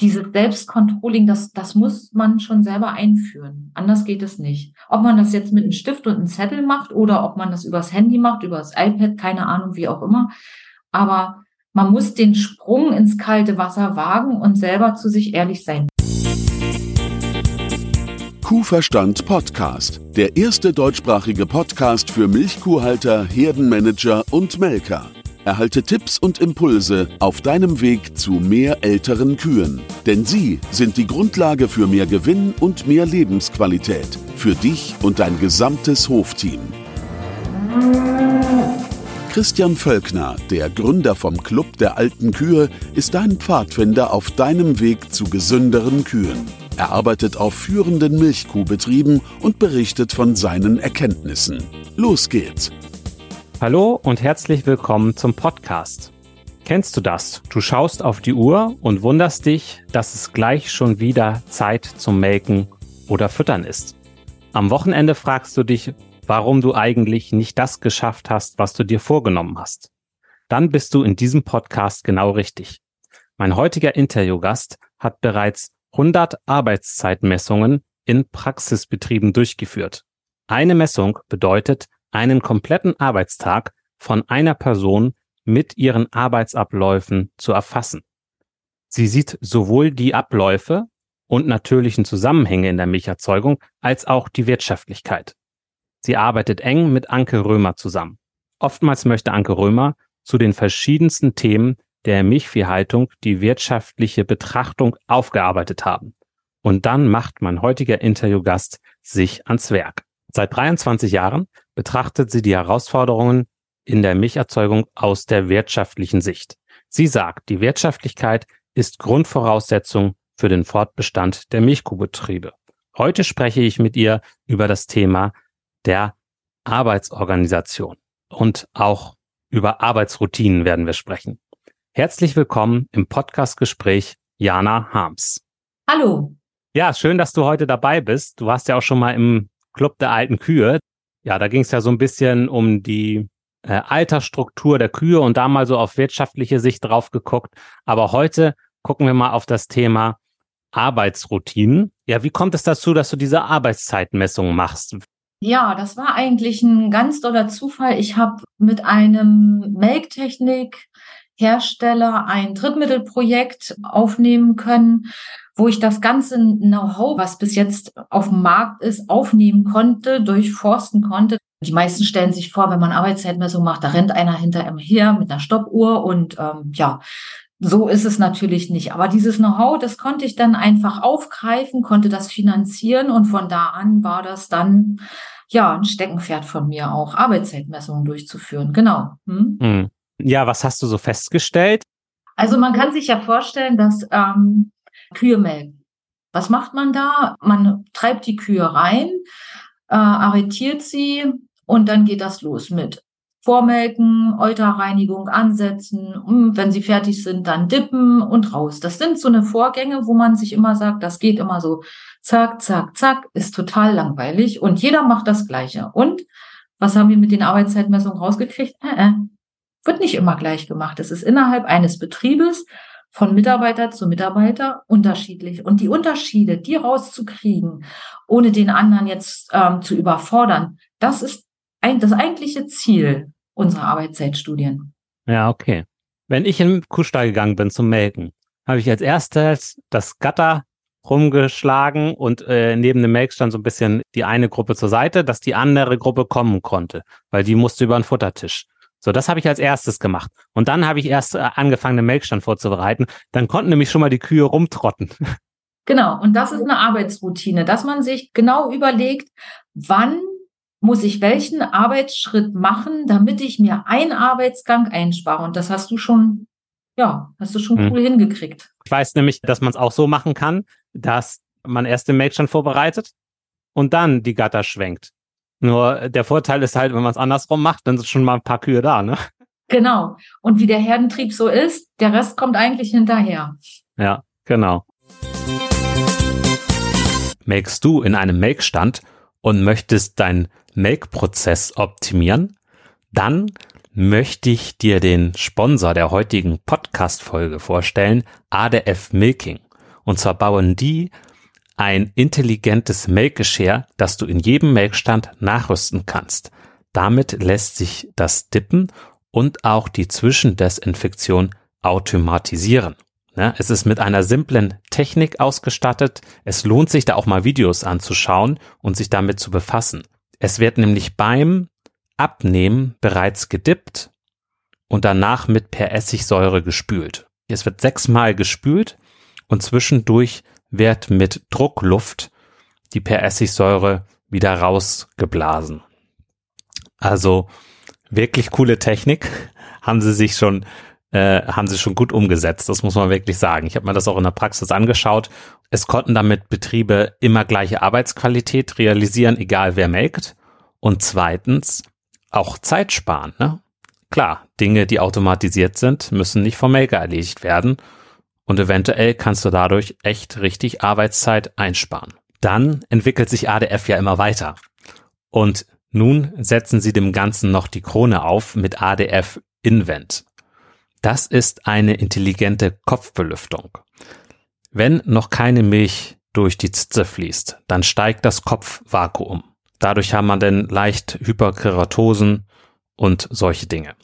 dieses Selbstcontrolling, das, das muss man schon selber einführen. Anders geht es nicht. Ob man das jetzt mit einem Stift und einem Zettel macht oder ob man das übers Handy macht, übers iPad, keine Ahnung, wie auch immer. Aber man muss den Sprung ins kalte Wasser wagen und selber zu sich ehrlich sein. Kuhverstand Podcast. Der erste deutschsprachige Podcast für Milchkuhhalter, Herdenmanager und Melker. Erhalte Tipps und Impulse auf deinem Weg zu mehr älteren Kühen. Denn sie sind die Grundlage für mehr Gewinn und mehr Lebensqualität. Für dich und dein gesamtes Hofteam. Christian Völkner, der Gründer vom Club der alten Kühe, ist dein Pfadfinder auf deinem Weg zu gesünderen Kühen. Er arbeitet auf führenden Milchkuhbetrieben und berichtet von seinen Erkenntnissen. Los geht's! Hallo und herzlich willkommen zum Podcast. Kennst du das? Du schaust auf die Uhr und wunderst dich, dass es gleich schon wieder Zeit zum Melken oder Füttern ist. Am Wochenende fragst du dich, warum du eigentlich nicht das geschafft hast, was du dir vorgenommen hast. Dann bist du in diesem Podcast genau richtig. Mein heutiger Interviewgast hat bereits 100 Arbeitszeitmessungen in Praxisbetrieben durchgeführt. Eine Messung bedeutet, einen kompletten Arbeitstag von einer Person mit ihren Arbeitsabläufen zu erfassen. Sie sieht sowohl die Abläufe und natürlichen Zusammenhänge in der Milcherzeugung als auch die Wirtschaftlichkeit. Sie arbeitet eng mit Anke Römer zusammen. Oftmals möchte Anke Römer zu den verschiedensten Themen der Milchviehhaltung die wirtschaftliche Betrachtung aufgearbeitet haben. Und dann macht mein heutiger Interviewgast sich ans Werk. Seit 23 Jahren betrachtet sie die Herausforderungen in der Milcherzeugung aus der wirtschaftlichen Sicht. Sie sagt, die Wirtschaftlichkeit ist Grundvoraussetzung für den Fortbestand der Milchkuhbetriebe. Heute spreche ich mit ihr über das Thema der Arbeitsorganisation und auch über Arbeitsroutinen werden wir sprechen. Herzlich willkommen im Podcastgespräch Jana Harms. Hallo. Ja, schön, dass du heute dabei bist. Du warst ja auch schon mal im Club der alten Kühe. Ja, da ging es ja so ein bisschen um die äh, Altersstruktur der Kühe und da mal so auf wirtschaftliche Sicht drauf geguckt. Aber heute gucken wir mal auf das Thema Arbeitsroutinen. Ja, wie kommt es dazu, dass du diese Arbeitszeitmessung machst? Ja, das war eigentlich ein ganz doller Zufall. Ich habe mit einem Melktechnik-Hersteller ein Drittmittelprojekt aufnehmen können wo ich das ganze Know-how, was bis jetzt auf dem Markt ist, aufnehmen konnte, durchforsten konnte. Die meisten stellen sich vor, wenn man Arbeitszeitmessung macht, da rennt einer hinter einem her mit einer Stoppuhr und ähm, ja, so ist es natürlich nicht. Aber dieses Know-how, das konnte ich dann einfach aufgreifen, konnte das finanzieren und von da an war das dann ja ein Steckenpferd von mir auch, Arbeitszeitmessungen durchzuführen. Genau. Hm? hm. Ja, was hast du so festgestellt? Also man kann sich ja vorstellen, dass ähm, Kühe melken. Was macht man da? Man treibt die Kühe rein, äh, arretiert sie und dann geht das los mit Vormelken, Euterreinigung ansetzen, hm, wenn sie fertig sind, dann dippen und raus. Das sind so eine Vorgänge, wo man sich immer sagt, das geht immer so zack, zack, zack, ist total langweilig und jeder macht das Gleiche. Und was haben wir mit den Arbeitszeitmessungen rausgekriegt? Äh, äh, wird nicht immer gleich gemacht. Es ist innerhalb eines Betriebes von Mitarbeiter zu Mitarbeiter unterschiedlich. Und die Unterschiede, die rauszukriegen, ohne den anderen jetzt ähm, zu überfordern, das ist ein, das eigentliche Ziel unserer Arbeitszeitstudien. Ja, okay. Wenn ich in Kuhstall gegangen bin zum Melken, habe ich als erstes das Gatter rumgeschlagen und äh, neben dem Melkstand so ein bisschen die eine Gruppe zur Seite, dass die andere Gruppe kommen konnte, weil die musste über den Futtertisch. So, das habe ich als erstes gemacht. Und dann habe ich erst äh, angefangen, den Melkstand vorzubereiten. Dann konnten nämlich schon mal die Kühe rumtrotten. Genau, und das ist eine Arbeitsroutine, dass man sich genau überlegt, wann muss ich welchen Arbeitsschritt machen, damit ich mir einen Arbeitsgang einspare. Und das hast du schon, ja, hast du schon hm. cool hingekriegt. Ich weiß nämlich, dass man es auch so machen kann, dass man erst den Melkstand vorbereitet und dann die Gatter schwenkt. Nur der Vorteil ist halt, wenn man es andersrum macht, dann sind schon mal ein paar Kühe da, ne? Genau. Und wie der Herdentrieb so ist, der Rest kommt eigentlich hinterher. Ja, genau. Melkst du in einem Melkstand und möchtest deinen Melkprozess optimieren? Dann möchte ich dir den Sponsor der heutigen Podcast-Folge vorstellen, ADF Milking. Und zwar bauen die ein intelligentes Melkgeschirr, das du in jedem Melkstand nachrüsten kannst. Damit lässt sich das Dippen und auch die Zwischendesinfektion automatisieren. Es ist mit einer simplen Technik ausgestattet. Es lohnt sich da auch mal Videos anzuschauen und sich damit zu befassen. Es wird nämlich beim Abnehmen bereits gedippt und danach mit per Essigsäure gespült. Es wird sechsmal gespült und zwischendurch wird mit Druckluft die per Essigsäure wieder rausgeblasen. Also wirklich coole Technik. Haben sie sich schon, äh, haben sie schon gut umgesetzt. Das muss man wirklich sagen. Ich habe mir das auch in der Praxis angeschaut. Es konnten damit Betriebe immer gleiche Arbeitsqualität realisieren, egal wer melkt. Und zweitens auch Zeit sparen. Ne? Klar, Dinge, die automatisiert sind, müssen nicht vom Melker erledigt werden. Und eventuell kannst du dadurch echt richtig Arbeitszeit einsparen. Dann entwickelt sich ADF ja immer weiter. Und nun setzen sie dem Ganzen noch die Krone auf mit ADF Invent. Das ist eine intelligente Kopfbelüftung. Wenn noch keine Milch durch die Zitze fließt, dann steigt das Kopfvakuum. Dadurch haben wir dann leicht Hyperkeratosen und solche Dinge.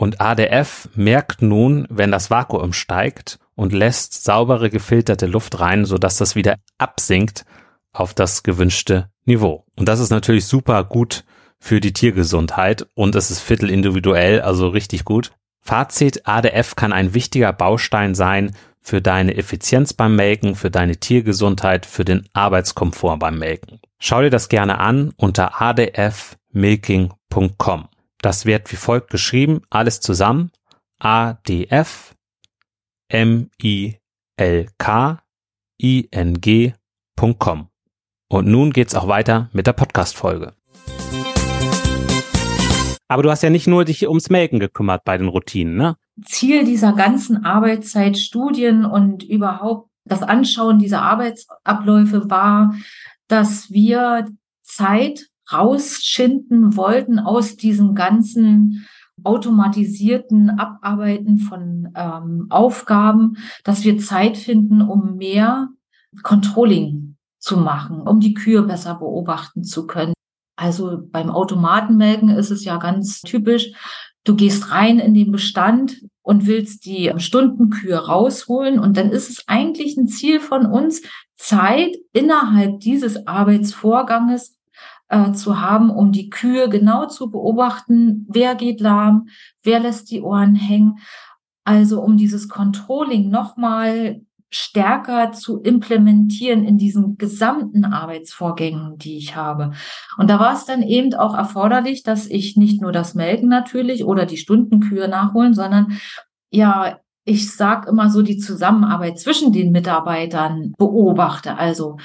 Und ADF merkt nun, wenn das Vakuum steigt und lässt saubere gefilterte Luft rein, sodass das wieder absinkt auf das gewünschte Niveau. Und das ist natürlich super gut für die Tiergesundheit und es ist viertelindividuell, also richtig gut. Fazit, ADF kann ein wichtiger Baustein sein für deine Effizienz beim Melken, für deine Tiergesundheit, für den Arbeitskomfort beim Melken. Schau dir das gerne an unter adfmilking.com. Das wird wie folgt geschrieben, alles zusammen. ADF M I L K I N G.com. Und nun geht's auch weiter mit der Podcast-Folge. Aber du hast ja nicht nur dich ums Melken gekümmert bei den Routinen, ne? Ziel dieser ganzen Arbeitszeitstudien und überhaupt das Anschauen dieser Arbeitsabläufe war, dass wir Zeit rausschinden wollten aus diesem ganzen automatisierten Abarbeiten von ähm, Aufgaben, dass wir Zeit finden, um mehr Controlling zu machen, um die Kühe besser beobachten zu können. Also beim Automatenmelken ist es ja ganz typisch. Du gehst rein in den Bestand und willst die Stundenkühe rausholen. Und dann ist es eigentlich ein Ziel von uns, Zeit innerhalb dieses Arbeitsvorganges äh, zu haben, um die Kühe genau zu beobachten. Wer geht lahm? Wer lässt die Ohren hängen? Also um dieses Controlling nochmal stärker zu implementieren in diesen gesamten Arbeitsvorgängen, die ich habe. Und da war es dann eben auch erforderlich, dass ich nicht nur das Melken natürlich oder die Stundenkühe nachholen, sondern ja, ich sag immer so die Zusammenarbeit zwischen den Mitarbeitern beobachte. Also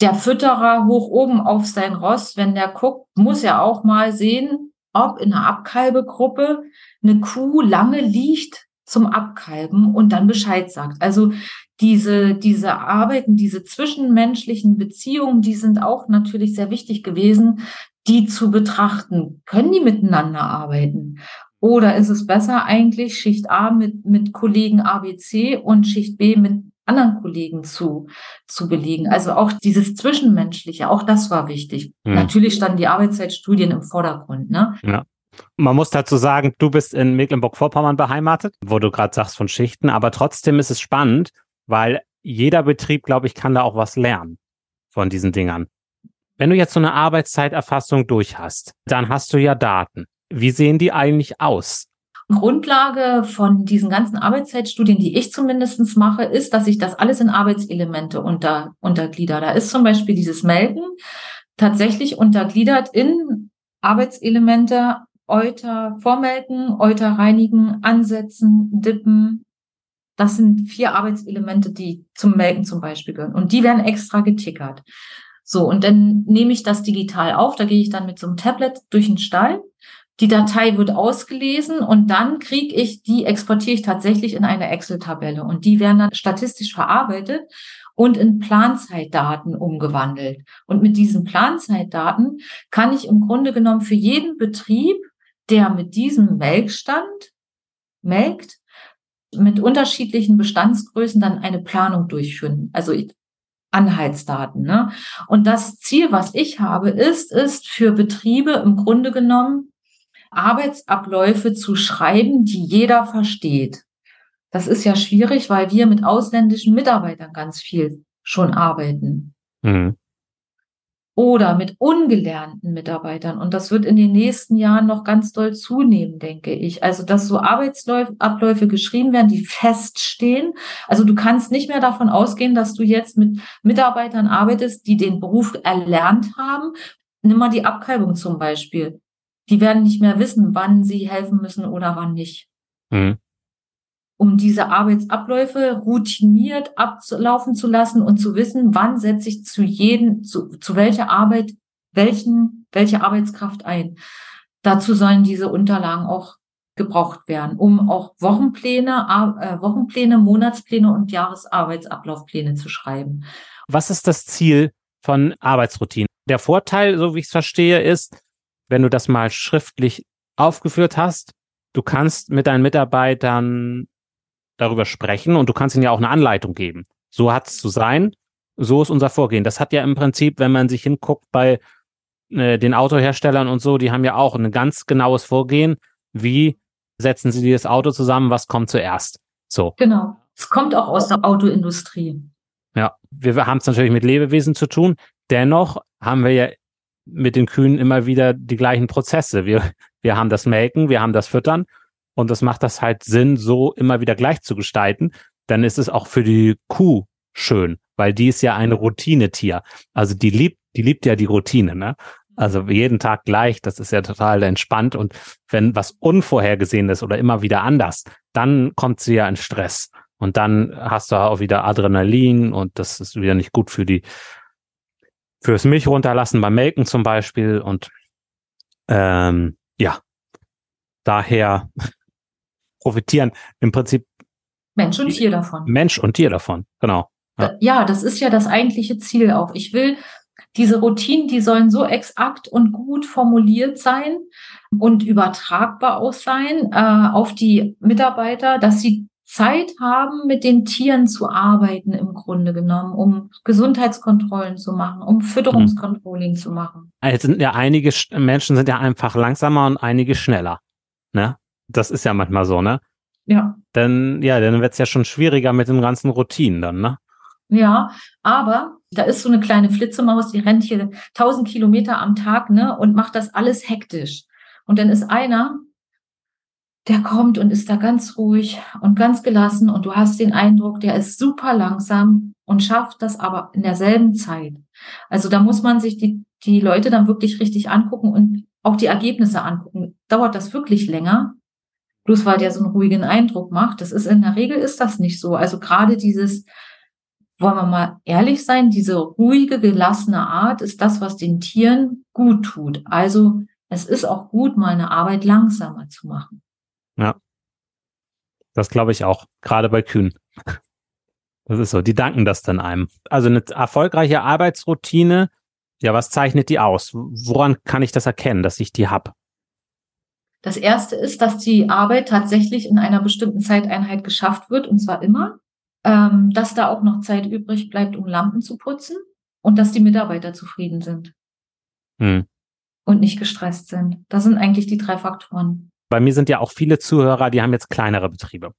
der Fütterer hoch oben auf sein Ross, wenn der guckt, muss er auch mal sehen, ob in einer Abkalbegruppe eine Kuh lange liegt zum Abkalben und dann Bescheid sagt. Also diese, diese Arbeiten, diese zwischenmenschlichen Beziehungen, die sind auch natürlich sehr wichtig gewesen, die zu betrachten. Können die miteinander arbeiten? Oder ist es besser eigentlich, Schicht A mit, mit Kollegen ABC und Schicht B mit anderen Kollegen zu, zu belegen? Also auch dieses Zwischenmenschliche, auch das war wichtig. Mhm. Natürlich standen die Arbeitszeitstudien im Vordergrund, ne? Ja. Man muss dazu sagen, du bist in Mecklenburg-Vorpommern beheimatet, wo du gerade sagst von Schichten, aber trotzdem ist es spannend, weil jeder Betrieb, glaube ich, kann da auch was lernen von diesen Dingern. Wenn du jetzt so eine Arbeitszeiterfassung durch hast, dann hast du ja Daten. Wie sehen die eigentlich aus? Grundlage von diesen ganzen Arbeitszeitstudien, die ich zumindest mache, ist, dass ich das alles in Arbeitselemente unter, unterglieder. Da ist zum Beispiel dieses Melken tatsächlich untergliedert in Arbeitselemente Euter vormelken, Euter reinigen, ansetzen, dippen, das sind vier Arbeitselemente, die zum Melken zum Beispiel gehören. Und die werden extra getickert. So, und dann nehme ich das digital auf. Da gehe ich dann mit so einem Tablet durch den Stall. Die Datei wird ausgelesen und dann kriege ich, die exportiere ich tatsächlich in eine Excel-Tabelle. Und die werden dann statistisch verarbeitet und in Planzeitdaten umgewandelt. Und mit diesen Planzeitdaten kann ich im Grunde genommen für jeden Betrieb, der mit diesem Melkstand melkt, mit unterschiedlichen Bestandsgrößen dann eine Planung durchführen. Also Anhaltsdaten. Ne? Und das Ziel, was ich habe, ist, ist für Betriebe im Grunde genommen Arbeitsabläufe zu schreiben, die jeder versteht. Das ist ja schwierig, weil wir mit ausländischen Mitarbeitern ganz viel schon arbeiten. Mhm oder mit ungelernten Mitarbeitern. Und das wird in den nächsten Jahren noch ganz doll zunehmen, denke ich. Also, dass so Arbeitsabläufe geschrieben werden, die feststehen. Also, du kannst nicht mehr davon ausgehen, dass du jetzt mit Mitarbeitern arbeitest, die den Beruf erlernt haben. Nimm mal die Abkalbung zum Beispiel. Die werden nicht mehr wissen, wann sie helfen müssen oder wann nicht. Mhm um diese Arbeitsabläufe routiniert ablaufen zu lassen und zu wissen, wann setze ich zu jedem, zu, zu welcher Arbeit, welchen, welche Arbeitskraft ein. Dazu sollen diese Unterlagen auch gebraucht werden, um auch Wochenpläne, äh, Wochenpläne, Monatspläne und Jahresarbeitsablaufpläne zu schreiben. Was ist das Ziel von Arbeitsroutinen? Der Vorteil, so wie ich es verstehe, ist, wenn du das mal schriftlich aufgeführt hast, du kannst mit deinen Mitarbeitern darüber sprechen und du kannst ihnen ja auch eine Anleitung geben. So hat es zu sein, so ist unser Vorgehen. Das hat ja im Prinzip, wenn man sich hinguckt bei äh, den Autoherstellern und so, die haben ja auch ein ganz genaues Vorgehen, wie setzen sie das Auto zusammen, was kommt zuerst. So. Genau. Es kommt auch aus der Autoindustrie. Ja, wir haben es natürlich mit Lebewesen zu tun. Dennoch haben wir ja mit den Kühen immer wieder die gleichen Prozesse. Wir, wir haben das Melken, wir haben das Füttern und das macht das halt Sinn, so immer wieder gleich zu gestalten, dann ist es auch für die Kuh schön, weil die ist ja ein Routinetier. Also die liebt, die liebt ja die Routine, ne? Also jeden Tag gleich, das ist ja total entspannt. Und wenn was unvorhergesehen ist oder immer wieder anders, dann kommt sie ja in Stress. Und dann hast du auch wieder Adrenalin und das ist wieder nicht gut für die, fürs Milch runterlassen beim Melken zum Beispiel. Und ähm, ja, daher profitieren im Prinzip Mensch und Tier davon. Mensch und Tier davon, genau. Ja. ja, das ist ja das eigentliche Ziel auch. Ich will diese Routinen, die sollen so exakt und gut formuliert sein und übertragbar auch sein äh, auf die Mitarbeiter, dass sie Zeit haben, mit den Tieren zu arbeiten im Grunde genommen, um Gesundheitskontrollen zu machen, um Fütterungskontrolling mhm. zu machen. Also sind ja einige Menschen sind ja einfach langsamer und einige schneller. Ne? Das ist ja manchmal so, ne? Ja. Dann, ja, dann wird es ja schon schwieriger mit den ganzen Routinen dann, ne? Ja, aber da ist so eine kleine Flitzemaus, die rennt hier 1000 Kilometer am Tag, ne, und macht das alles hektisch. Und dann ist einer, der kommt und ist da ganz ruhig und ganz gelassen und du hast den Eindruck, der ist super langsam und schafft das aber in derselben Zeit. Also da muss man sich die, die Leute dann wirklich richtig angucken und auch die Ergebnisse angucken. Dauert das wirklich länger? bloß weil der so einen ruhigen Eindruck macht. Das ist in der Regel ist das nicht so. Also gerade dieses, wollen wir mal ehrlich sein, diese ruhige, gelassene Art ist das, was den Tieren gut tut. Also es ist auch gut, mal eine Arbeit langsamer zu machen. Ja. Das glaube ich auch, gerade bei Kühen. Das ist so, die danken das dann einem. Also eine erfolgreiche Arbeitsroutine, ja, was zeichnet die aus? Woran kann ich das erkennen, dass ich die habe? Das erste ist, dass die Arbeit tatsächlich in einer bestimmten Zeiteinheit geschafft wird, und zwar immer, ähm, dass da auch noch Zeit übrig bleibt, um Lampen zu putzen und dass die Mitarbeiter zufrieden sind hm. und nicht gestresst sind. Das sind eigentlich die drei Faktoren. Bei mir sind ja auch viele Zuhörer, die haben jetzt kleinere Betriebe.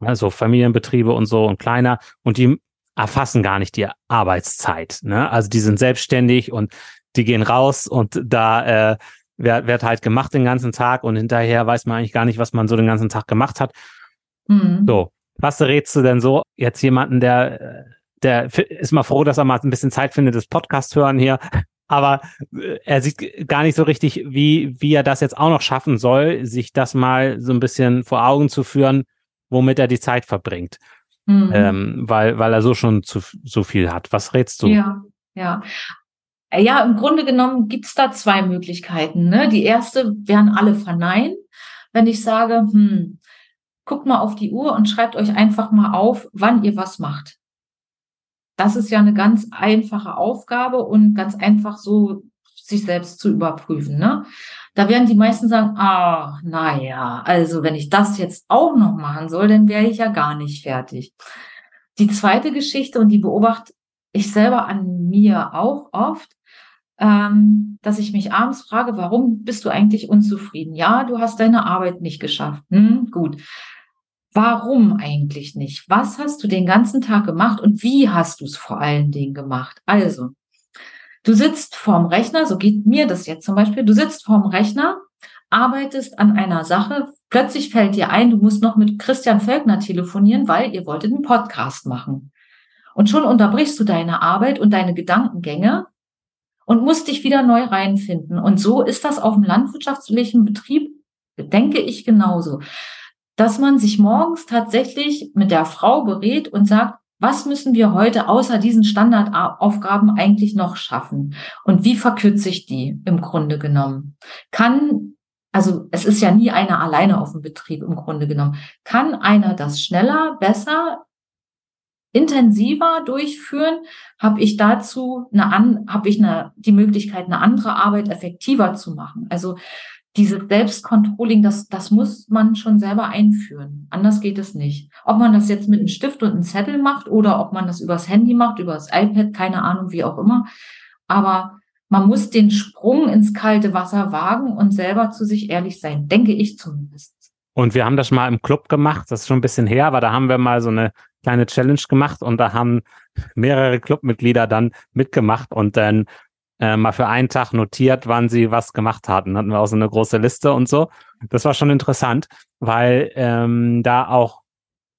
Also Familienbetriebe und so und kleiner und die erfassen gar nicht die Arbeitszeit. Ne? Also die sind selbstständig und die gehen raus und da äh, wird, wird halt gemacht den ganzen Tag und hinterher weiß man eigentlich gar nicht, was man so den ganzen Tag gemacht hat. Mhm. So, was rätst du denn so jetzt jemanden, der, der ist mal froh, dass er mal ein bisschen Zeit findet, das Podcast hören hier, aber äh, er sieht gar nicht so richtig, wie, wie er das jetzt auch noch schaffen soll, sich das mal so ein bisschen vor Augen zu führen, womit er die Zeit verbringt. Mhm. Ähm, weil, weil er so schon zu, so viel hat. Was rätst du? Ja, ja. Ja, im Grunde genommen gibt's da zwei Möglichkeiten. Ne? Die erste werden alle verneinen, wenn ich sage, hm, guckt mal auf die Uhr und schreibt euch einfach mal auf, wann ihr was macht. Das ist ja eine ganz einfache Aufgabe und ganz einfach so sich selbst zu überprüfen. Ne? Da werden die meisten sagen, ah, naja, also wenn ich das jetzt auch noch machen soll, dann wäre ich ja gar nicht fertig. Die zweite Geschichte, und die beobachte ich selber an mir auch oft, ähm, dass ich mich abends frage, warum bist du eigentlich unzufrieden? Ja, du hast deine Arbeit nicht geschafft. Hm, gut. Warum eigentlich nicht? Was hast du den ganzen Tag gemacht und wie hast du es vor allen Dingen gemacht? Also, du sitzt vorm Rechner, so geht mir das jetzt zum Beispiel, du sitzt vorm Rechner, arbeitest an einer Sache, plötzlich fällt dir ein, du musst noch mit Christian Völkner telefonieren, weil ihr wolltet einen Podcast machen. Und schon unterbrichst du deine Arbeit und deine Gedankengänge und musst dich wieder neu reinfinden. Und so ist das auf dem landwirtschaftlichen Betrieb, denke ich genauso, dass man sich morgens tatsächlich mit der Frau berät und sagt, was müssen wir heute außer diesen Standardaufgaben eigentlich noch schaffen? Und wie verkürze ich die im Grunde genommen? Kann, also es ist ja nie einer alleine auf dem Betrieb im Grunde genommen. Kann einer das schneller, besser, intensiver durchführen, habe ich dazu eine habe ich eine, die Möglichkeit, eine andere Arbeit effektiver zu machen. Also dieses Selbstcontrolling, das, das muss man schon selber einführen. Anders geht es nicht. Ob man das jetzt mit einem Stift und einem Zettel macht oder ob man das übers Handy macht, übers iPad, keine Ahnung, wie auch immer. Aber man muss den Sprung ins kalte Wasser wagen und selber zu sich ehrlich sein, denke ich zumindest. Und wir haben das mal im Club gemacht, das ist schon ein bisschen her, aber da haben wir mal so eine kleine Challenge gemacht und da haben mehrere Clubmitglieder dann mitgemacht und dann äh, mal für einen Tag notiert, wann sie was gemacht hatten. Hatten wir auch so eine große Liste und so. Das war schon interessant, weil ähm, da auch,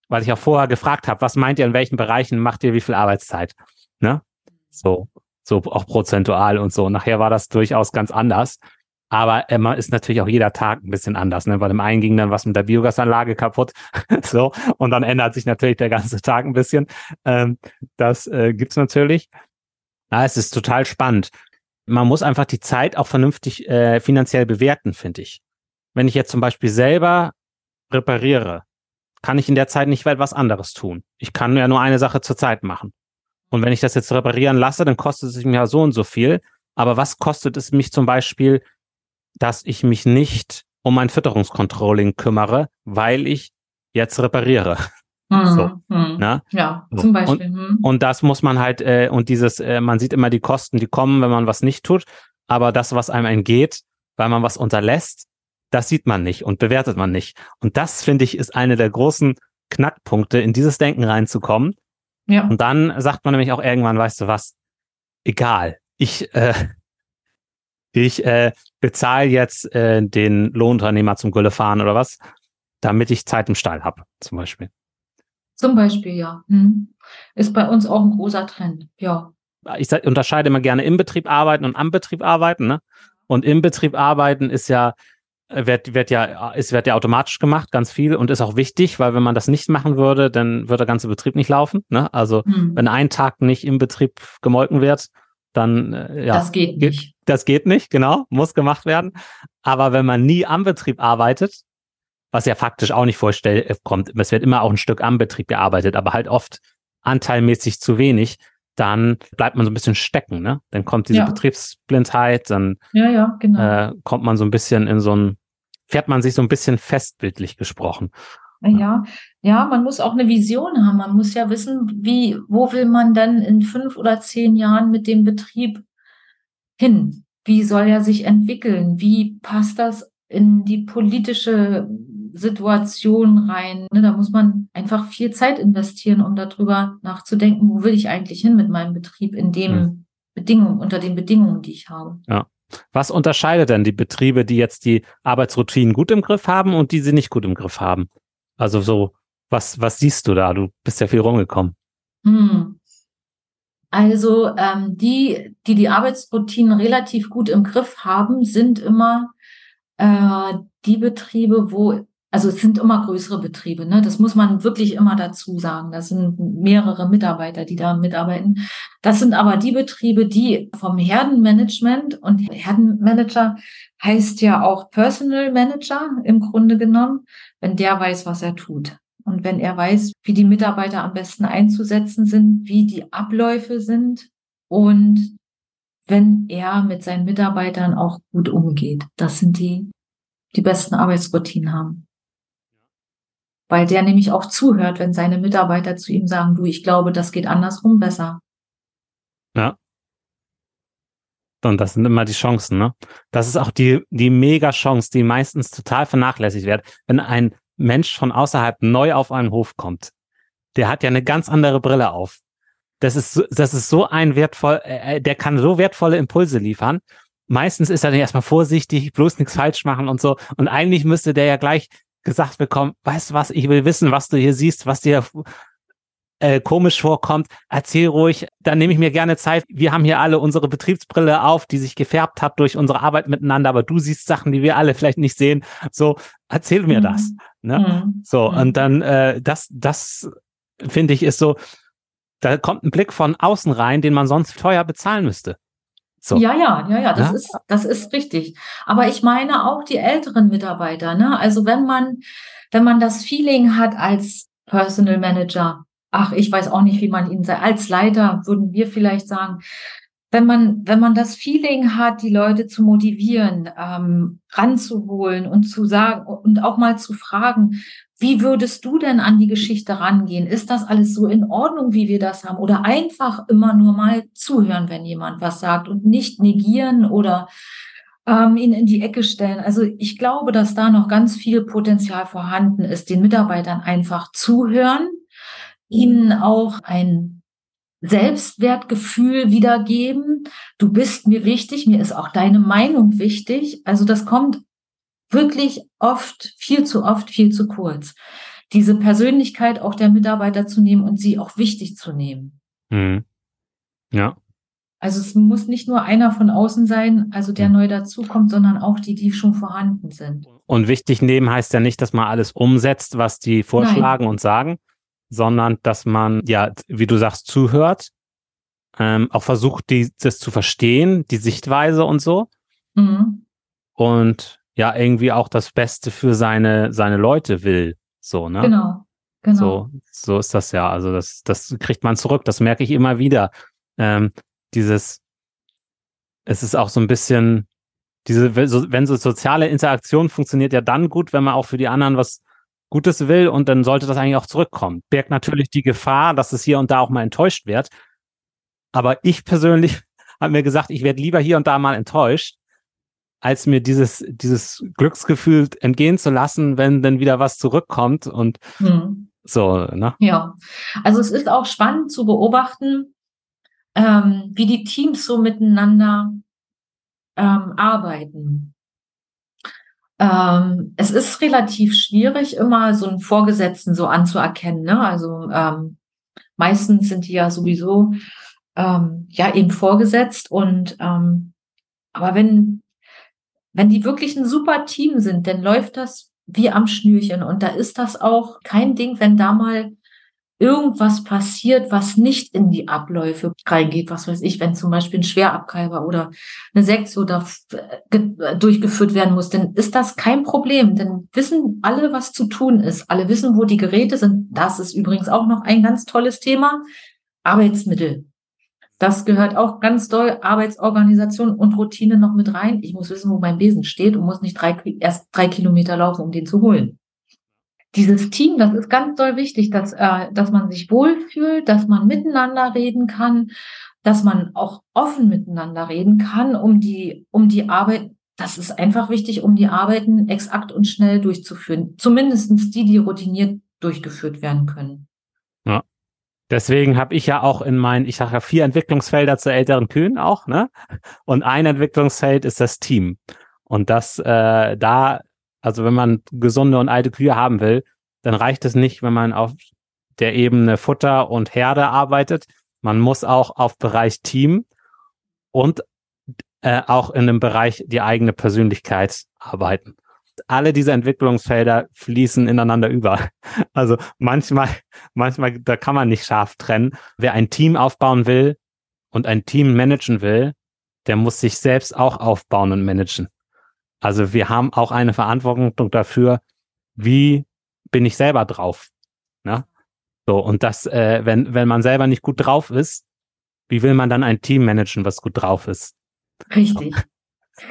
weil ich auch vorher gefragt habe, was meint ihr, in welchen Bereichen macht ihr wie viel Arbeitszeit? Ne? So, so auch prozentual und so. Nachher war das durchaus ganz anders. Aber immer ist natürlich auch jeder Tag ein bisschen anders, ne? weil im einen ging dann was mit der Biogasanlage kaputt. so, und dann ändert sich natürlich der ganze Tag ein bisschen. Ähm, das äh, gibt's natürlich. Ja, es ist total spannend. Man muss einfach die Zeit auch vernünftig äh, finanziell bewerten, finde ich. Wenn ich jetzt zum Beispiel selber repariere, kann ich in der Zeit nicht weit was anderes tun. Ich kann ja nur eine Sache zur Zeit machen. Und wenn ich das jetzt reparieren lasse, dann kostet es mir ja so und so viel. Aber was kostet es mich zum Beispiel, dass ich mich nicht um mein Fütterungskontrolling kümmere, weil ich jetzt repariere. So, mhm. Ne? Ja, zum Beispiel. Und, mhm. und, das muss man halt, äh, und dieses, äh, man sieht immer die Kosten, die kommen, wenn man was nicht tut, aber das, was einem entgeht, weil man was unterlässt, das sieht man nicht und bewertet man nicht. Und das, finde ich, ist eine der großen Knackpunkte, in dieses Denken reinzukommen. Ja. Und dann sagt man nämlich auch irgendwann, weißt du was, egal, ich, äh, ich äh, bezahle jetzt äh, den Lohnunternehmer zum Gülle fahren oder was, damit ich Zeit im Stall habe, zum Beispiel. Zum Beispiel, ja. Hm. Ist bei uns auch ein großer Trend, ja. Ich unterscheide immer gerne im Betrieb arbeiten und am Betrieb arbeiten. Ne? Und im Betrieb arbeiten ist ja, äh, wird, wird ja, ist, wird ja automatisch gemacht, ganz viel und ist auch wichtig, weil wenn man das nicht machen würde, dann wird der ganze Betrieb nicht laufen. Ne? Also hm. wenn ein Tag nicht im Betrieb gemolken wird, dann äh, ja. Das geht nicht. Das geht nicht, genau, muss gemacht werden. Aber wenn man nie am Betrieb arbeitet, was ja faktisch auch nicht vorkommt, es wird immer auch ein Stück am Betrieb gearbeitet, aber halt oft anteilmäßig zu wenig, dann bleibt man so ein bisschen stecken, ne? Dann kommt diese ja. Betriebsblindheit, dann ja, ja, genau. äh, kommt man so ein bisschen in so ein, fährt man sich so ein bisschen festbildlich gesprochen. Ja, ja, man muss auch eine Vision haben. Man muss ja wissen, wie, wo will man denn in fünf oder zehn Jahren mit dem Betrieb hin? Wie soll er sich entwickeln? Wie passt das in die politische Situation rein? Ne, da muss man einfach viel Zeit investieren, um darüber nachzudenken, wo will ich eigentlich hin mit meinem Betrieb in dem hm. Bedingungen, unter den Bedingungen, die ich habe. Ja. Was unterscheidet denn die Betriebe, die jetzt die Arbeitsroutinen gut im Griff haben und die sie nicht gut im Griff haben? Also so, was, was siehst du da? Du bist ja viel rumgekommen. Hm. Also ähm, die, die die Arbeitsroutinen relativ gut im Griff haben, sind immer äh, die Betriebe, wo also es sind immer größere Betriebe, ne? Das muss man wirklich immer dazu sagen. Das sind mehrere Mitarbeiter, die da mitarbeiten. Das sind aber die Betriebe, die vom Herdenmanagement und Herdenmanager heißt ja auch Personal Manager im Grunde genommen, wenn der weiß, was er tut. Und wenn er weiß, wie die Mitarbeiter am besten einzusetzen sind, wie die Abläufe sind und wenn er mit seinen Mitarbeitern auch gut umgeht. Das sind die, die besten Arbeitsroutinen haben. Weil der nämlich auch zuhört, wenn seine Mitarbeiter zu ihm sagen, du, ich glaube, das geht andersrum besser. Ja. Und das sind immer die Chancen, ne? Das ist auch die, die Mega-Chance, die meistens total vernachlässigt wird. Wenn ein Mensch von außerhalb neu auf einen Hof kommt, der hat ja eine ganz andere Brille auf. Das ist, das ist so ein wertvoll, äh, der kann so wertvolle Impulse liefern. Meistens ist er dann erstmal vorsichtig, bloß nichts falsch machen und so. Und eigentlich müsste der ja gleich gesagt bekommen, weißt du was, ich will wissen, was du hier siehst, was dir äh, komisch vorkommt, erzähl ruhig, dann nehme ich mir gerne Zeit. Wir haben hier alle unsere Betriebsbrille auf, die sich gefärbt hat durch unsere Arbeit miteinander, aber du siehst Sachen, die wir alle vielleicht nicht sehen. So, erzähl mir mhm. das. Ne? Mhm. So, mhm. und dann äh, das, das finde ich, ist so, da kommt ein Blick von außen rein, den man sonst teuer bezahlen müsste. So. Ja, ja, ja, ja, das ja? ist, das ist richtig. Aber ich meine auch die älteren Mitarbeiter, ne? Also wenn man, wenn man das Feeling hat als Personal Manager, ach, ich weiß auch nicht, wie man ihn sei, als Leiter würden wir vielleicht sagen, wenn man, wenn man das Feeling hat, die Leute zu motivieren, ähm, ranzuholen und zu sagen und auch mal zu fragen, wie würdest du denn an die Geschichte rangehen? Ist das alles so in Ordnung, wie wir das haben? Oder einfach immer nur mal zuhören, wenn jemand was sagt und nicht negieren oder ähm, ihn in die Ecke stellen. Also ich glaube, dass da noch ganz viel Potenzial vorhanden ist, den Mitarbeitern einfach zuhören, ihnen auch ein Selbstwertgefühl wiedergeben. Du bist mir wichtig, mir ist auch deine Meinung wichtig. Also das kommt wirklich oft, viel zu oft, viel zu kurz. Diese Persönlichkeit auch der Mitarbeiter zu nehmen und sie auch wichtig zu nehmen. Mhm. Ja. Also es muss nicht nur einer von außen sein, also der neu dazukommt, sondern auch die, die schon vorhanden sind. Und wichtig nehmen heißt ja nicht, dass man alles umsetzt, was die vorschlagen Nein. und sagen, sondern dass man, ja, wie du sagst, zuhört, ähm, auch versucht, die, das zu verstehen, die Sichtweise und so. Mhm. Und ja irgendwie auch das Beste für seine, seine Leute will. So, ne? Genau. Genau. So, so ist das ja. Also das, das kriegt man zurück. Das merke ich immer wieder. Ähm, dieses, es ist auch so ein bisschen, diese, wenn so soziale Interaktion funktioniert ja dann gut, wenn man auch für die anderen was Gutes will und dann sollte das eigentlich auch zurückkommen. Birgt natürlich die Gefahr, dass es hier und da auch mal enttäuscht wird. Aber ich persönlich habe mir gesagt, ich werde lieber hier und da mal enttäuscht, als mir dieses, dieses Glücksgefühl entgehen zu lassen, wenn dann wieder was zurückkommt und hm. so, ne? Ja, also es ist auch spannend zu beobachten, ähm, wie die Teams so miteinander ähm, arbeiten. Ähm, es ist relativ schwierig, immer so einen Vorgesetzten so anzuerkennen. Ne? Also ähm, meistens sind die ja sowieso ähm, ja eben vorgesetzt und ähm, aber wenn wenn die wirklich ein super Team sind, dann läuft das wie am Schnürchen. Und da ist das auch kein Ding, wenn da mal irgendwas passiert, was nicht in die Abläufe reingeht. Was weiß ich, wenn zum Beispiel ein Schwerabkalber oder eine äh, durchgeführt werden muss, dann ist das kein Problem. Dann wissen alle, was zu tun ist. Alle wissen, wo die Geräte sind. Das ist übrigens auch noch ein ganz tolles Thema. Arbeitsmittel. Das gehört auch ganz doll Arbeitsorganisation und Routine noch mit rein. Ich muss wissen, wo mein Besen steht und muss nicht drei, erst drei Kilometer laufen, um den zu holen. Dieses Team, das ist ganz doll wichtig, dass, äh, dass man sich wohlfühlt, dass man miteinander reden kann, dass man auch offen miteinander reden kann, um die, um die Arbeit, das ist einfach wichtig, um die Arbeiten exakt und schnell durchzuführen. Zumindestens die, die routiniert durchgeführt werden können. Deswegen habe ich ja auch in meinen, ich sage ja vier Entwicklungsfelder zu älteren Kühen auch, ne? Und ein Entwicklungsfeld ist das Team. Und das äh, da, also wenn man gesunde und alte Kühe haben will, dann reicht es nicht, wenn man auf der Ebene Futter und Herde arbeitet. Man muss auch auf Bereich Team und äh, auch in dem Bereich die eigene Persönlichkeit arbeiten alle diese Entwicklungsfelder fließen ineinander über. Also manchmal, manchmal, da kann man nicht scharf trennen. Wer ein Team aufbauen will und ein Team managen will, der muss sich selbst auch aufbauen und managen. Also wir haben auch eine Verantwortung dafür, wie bin ich selber drauf. Ne? So, und das, äh, wenn, wenn man selber nicht gut drauf ist, wie will man dann ein Team managen, was gut drauf ist? Richtig.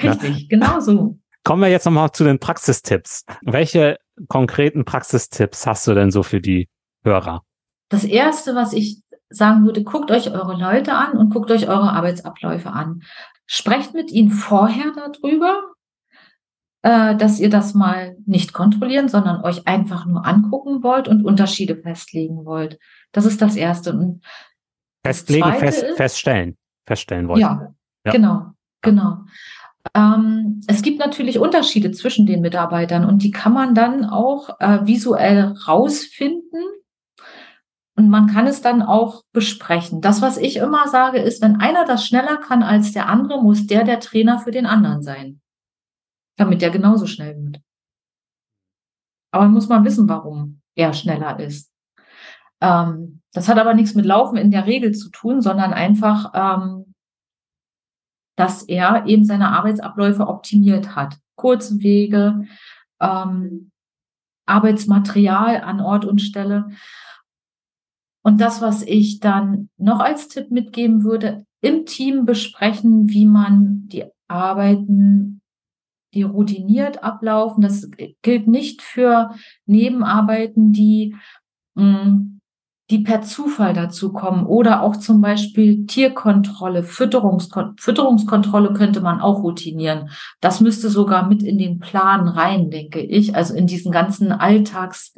Richtig, ja. genau so. Kommen wir jetzt nochmal zu den Praxistipps. Welche konkreten Praxistipps hast du denn so für die Hörer? Das erste, was ich sagen würde, guckt euch eure Leute an und guckt euch eure Arbeitsabläufe an. Sprecht mit ihnen vorher darüber, äh, dass ihr das mal nicht kontrollieren, sondern euch einfach nur angucken wollt und Unterschiede festlegen wollt. Das ist das Erste. Und Festlegen, fest, ist, feststellen, feststellen wollt. Ja, ja, genau, genau. Ähm, es gibt natürlich Unterschiede zwischen den Mitarbeitern und die kann man dann auch äh, visuell rausfinden. Und man kann es dann auch besprechen. Das, was ich immer sage, ist, wenn einer das schneller kann als der andere, muss der der Trainer für den anderen sein, damit der genauso schnell wird. Aber man muss mal wissen, warum er schneller ist. Ähm, das hat aber nichts mit Laufen in der Regel zu tun, sondern einfach, ähm, dass er eben seine Arbeitsabläufe optimiert hat. Kurze Wege, ähm, Arbeitsmaterial an Ort und Stelle. Und das, was ich dann noch als Tipp mitgeben würde, im Team besprechen, wie man die Arbeiten, die routiniert ablaufen. Das gilt nicht für Nebenarbeiten, die mh, hm, die per Zufall dazu kommen oder auch zum Beispiel Tierkontrolle, Fütterungskon Fütterungskontrolle könnte man auch routinieren. Das müsste sogar mit in den Plan rein, denke ich. Also in diesen ganzen Alltags-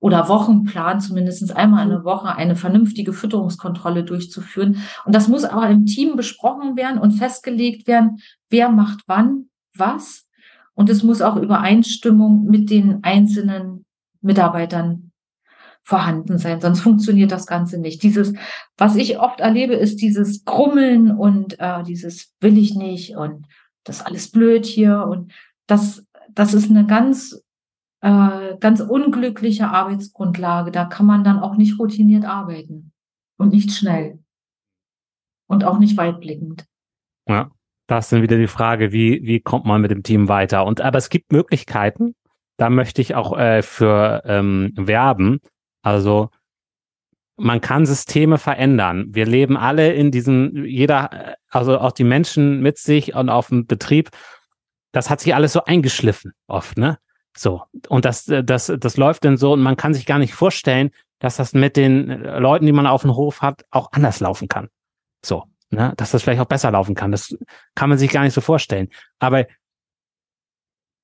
oder Wochenplan, zumindest einmal eine Woche, eine vernünftige Fütterungskontrolle durchzuführen. Und das muss aber im Team besprochen werden und festgelegt werden, wer macht wann was. Und es muss auch Übereinstimmung mit den einzelnen Mitarbeitern vorhanden sein, sonst funktioniert das Ganze nicht. Dieses, was ich oft erlebe, ist dieses Grummeln und äh, dieses will ich nicht und das ist alles blöd hier und das, das ist eine ganz, äh, ganz unglückliche Arbeitsgrundlage. Da kann man dann auch nicht routiniert arbeiten und nicht schnell und auch nicht weitblickend. Ja, da ist dann wieder die Frage, wie, wie kommt man mit dem Team weiter? Und aber es gibt Möglichkeiten, da möchte ich auch äh, für ähm, werben. Also man kann Systeme verändern. Wir leben alle in diesem, jeder, also auch die Menschen mit sich und auf dem Betrieb, das hat sich alles so eingeschliffen oft, ne? So. Und das, das, das läuft dann so und man kann sich gar nicht vorstellen, dass das mit den Leuten, die man auf dem Hof hat, auch anders laufen kann. So. Ne? Dass das vielleicht auch besser laufen kann. Das kann man sich gar nicht so vorstellen. Aber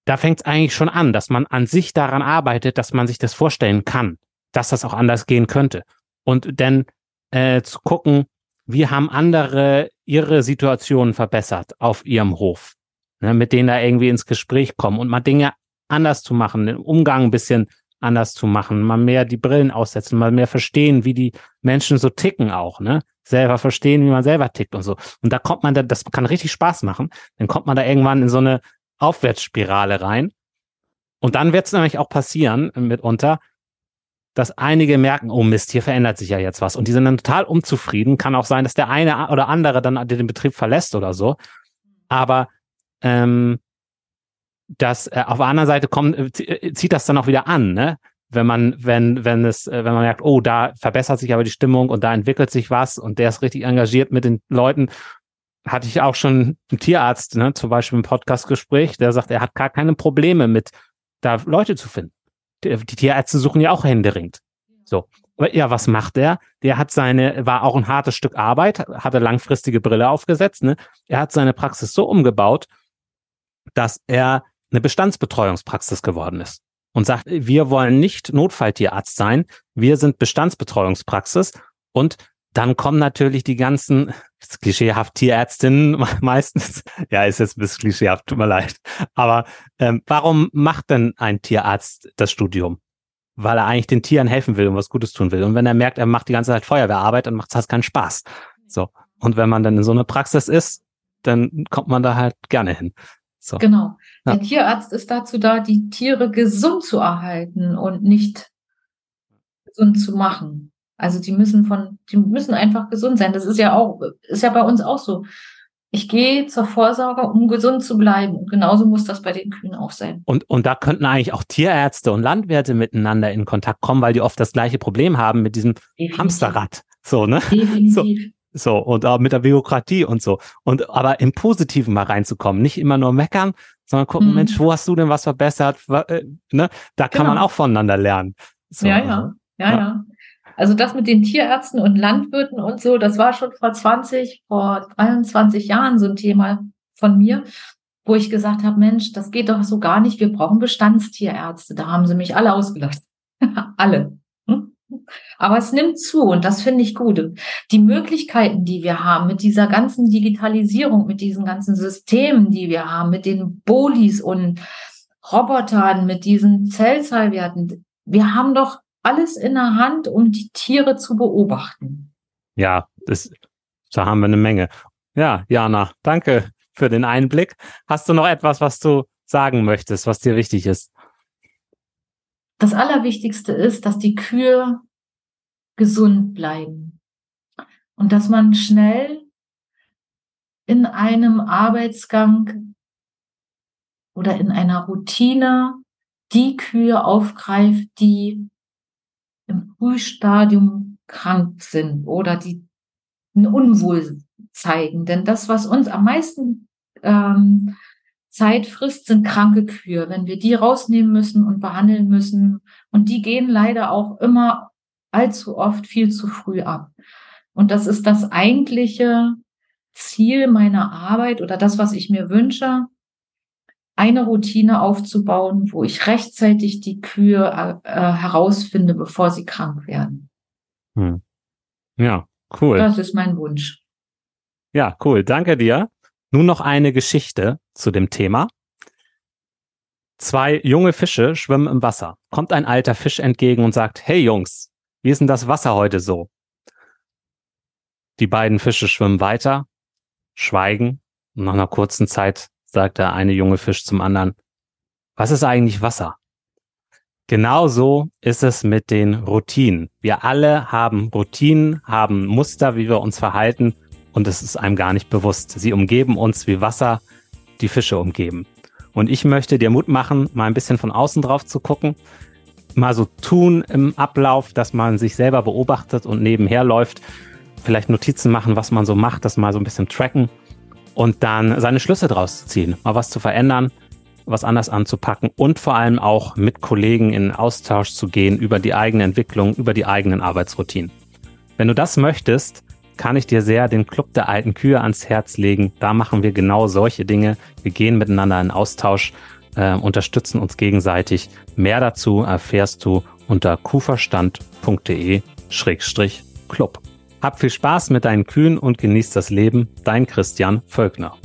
da fängt es eigentlich schon an, dass man an sich daran arbeitet, dass man sich das vorstellen kann dass das auch anders gehen könnte. Und dann äh, zu gucken, wie haben andere ihre Situationen verbessert auf ihrem Hof, ne, mit denen da irgendwie ins Gespräch kommen und mal Dinge anders zu machen, den Umgang ein bisschen anders zu machen, mal mehr die Brillen aussetzen, mal mehr verstehen, wie die Menschen so ticken auch, ne? Selber verstehen, wie man selber tickt und so. Und da kommt man da, das kann richtig Spaß machen. Dann kommt man da irgendwann in so eine Aufwärtsspirale rein. Und dann wird es nämlich auch passieren, mitunter, dass einige merken, oh Mist, hier verändert sich ja jetzt was. Und die sind dann total unzufrieden. Kann auch sein, dass der eine oder andere dann den Betrieb verlässt oder so. Aber ähm, das äh, auf der anderen Seite kommt, äh, äh, zieht das dann auch wieder an, ne? Wenn man, wenn, wenn es, äh, wenn man merkt, oh, da verbessert sich aber die Stimmung und da entwickelt sich was und der ist richtig engagiert mit den Leuten. Hatte ich auch schon einen Tierarzt, ne, zum Beispiel im Podcastgespräch, der sagt, er hat gar keine Probleme mit, da Leute zu finden die Tierärzte suchen ja auch händeringend. So. Aber ja, was macht er? Der hat seine, war auch ein hartes Stück Arbeit, hatte langfristige Brille aufgesetzt, ne? Er hat seine Praxis so umgebaut, dass er eine Bestandsbetreuungspraxis geworden ist und sagt, wir wollen nicht Notfalltierarzt sein, wir sind Bestandsbetreuungspraxis und dann kommen natürlich die ganzen klischeehaft Tierärztinnen meistens. Ja, ist jetzt ein bisschen klischeehaft, tut mir leid. Aber ähm, warum macht denn ein Tierarzt das Studium? Weil er eigentlich den Tieren helfen will und was Gutes tun will. Und wenn er merkt, er macht die ganze Zeit Feuerwehrarbeit, dann macht es halt keinen Spaß. So. Und wenn man dann in so einer Praxis ist, dann kommt man da halt gerne hin. So. Genau. Ja. Der Tierarzt ist dazu da, die Tiere gesund zu erhalten und nicht gesund zu machen. Also die müssen von, die müssen einfach gesund sein. Das ist ja auch, ist ja bei uns auch so. Ich gehe zur Vorsorge, um gesund zu bleiben. Und genauso muss das bei den Kühen auch sein. Und, und da könnten eigentlich auch Tierärzte und Landwirte miteinander in Kontakt kommen, weil die oft das gleiche Problem haben mit diesem Definitiv. Hamsterrad. So, ne? Definitiv. So, und auch mit der Bürokratie und so. Und aber im Positiven mal reinzukommen, nicht immer nur meckern, sondern gucken, mhm. Mensch, wo hast du denn was verbessert? Äh, ne? Da kann genau. man auch voneinander lernen. So, ja, ja, ja, ja, ja. Also das mit den Tierärzten und Landwirten und so, das war schon vor 20, vor 23 Jahren so ein Thema von mir, wo ich gesagt habe, Mensch, das geht doch so gar nicht. Wir brauchen Bestandstierärzte. Da haben sie mich alle ausgelacht. alle. Hm? Aber es nimmt zu und das finde ich gut. Die Möglichkeiten, die wir haben mit dieser ganzen Digitalisierung, mit diesen ganzen Systemen, die wir haben, mit den Bolis und Robotern, mit diesen Zellzahlwerten, wir haben doch alles in der Hand, um die Tiere zu beobachten. Ja, das, da haben wir eine Menge. Ja, Jana, danke für den Einblick. Hast du noch etwas, was du sagen möchtest, was dir wichtig ist? Das Allerwichtigste ist, dass die Kühe gesund bleiben und dass man schnell in einem Arbeitsgang oder in einer Routine die Kühe aufgreift, die im Frühstadium krank sind oder die ein Unwohl zeigen. Denn das, was uns am meisten ähm, Zeit frisst, sind kranke Kühe. Wenn wir die rausnehmen müssen und behandeln müssen, und die gehen leider auch immer allzu oft viel zu früh ab. Und das ist das eigentliche Ziel meiner Arbeit oder das, was ich mir wünsche, eine Routine aufzubauen, wo ich rechtzeitig die Kühe äh, äh, herausfinde, bevor sie krank werden. Hm. Ja, cool. Das ist mein Wunsch. Ja, cool. Danke dir. Nun noch eine Geschichte zu dem Thema. Zwei junge Fische schwimmen im Wasser. Kommt ein alter Fisch entgegen und sagt, hey Jungs, wie ist denn das Wasser heute so? Die beiden Fische schwimmen weiter, schweigen und nach einer kurzen Zeit sagt der eine junge Fisch zum anderen, was ist eigentlich Wasser? Genauso ist es mit den Routinen. Wir alle haben Routinen, haben Muster, wie wir uns verhalten und es ist einem gar nicht bewusst. Sie umgeben uns wie Wasser die Fische umgeben. Und ich möchte dir Mut machen, mal ein bisschen von außen drauf zu gucken, mal so tun im Ablauf, dass man sich selber beobachtet und nebenher läuft, vielleicht Notizen machen, was man so macht, das mal so ein bisschen tracken und dann seine Schlüsse draus ziehen, mal was zu verändern, was anders anzupacken und vor allem auch mit Kollegen in Austausch zu gehen über die eigene Entwicklung, über die eigenen Arbeitsroutinen. Wenn du das möchtest, kann ich dir sehr den Club der alten Kühe ans Herz legen. Da machen wir genau solche Dinge. Wir gehen miteinander in Austausch, äh, unterstützen uns gegenseitig. Mehr dazu erfährst du unter kuverstand.de-club. Hab viel Spaß mit deinen Kühen und genieß das Leben. Dein Christian Völkner.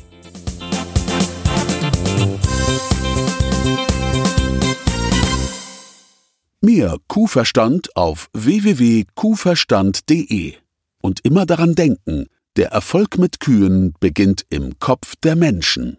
Mehr Kuhverstand auf www.kuhverstand.de. Und immer daran denken, der Erfolg mit Kühen beginnt im Kopf der Menschen.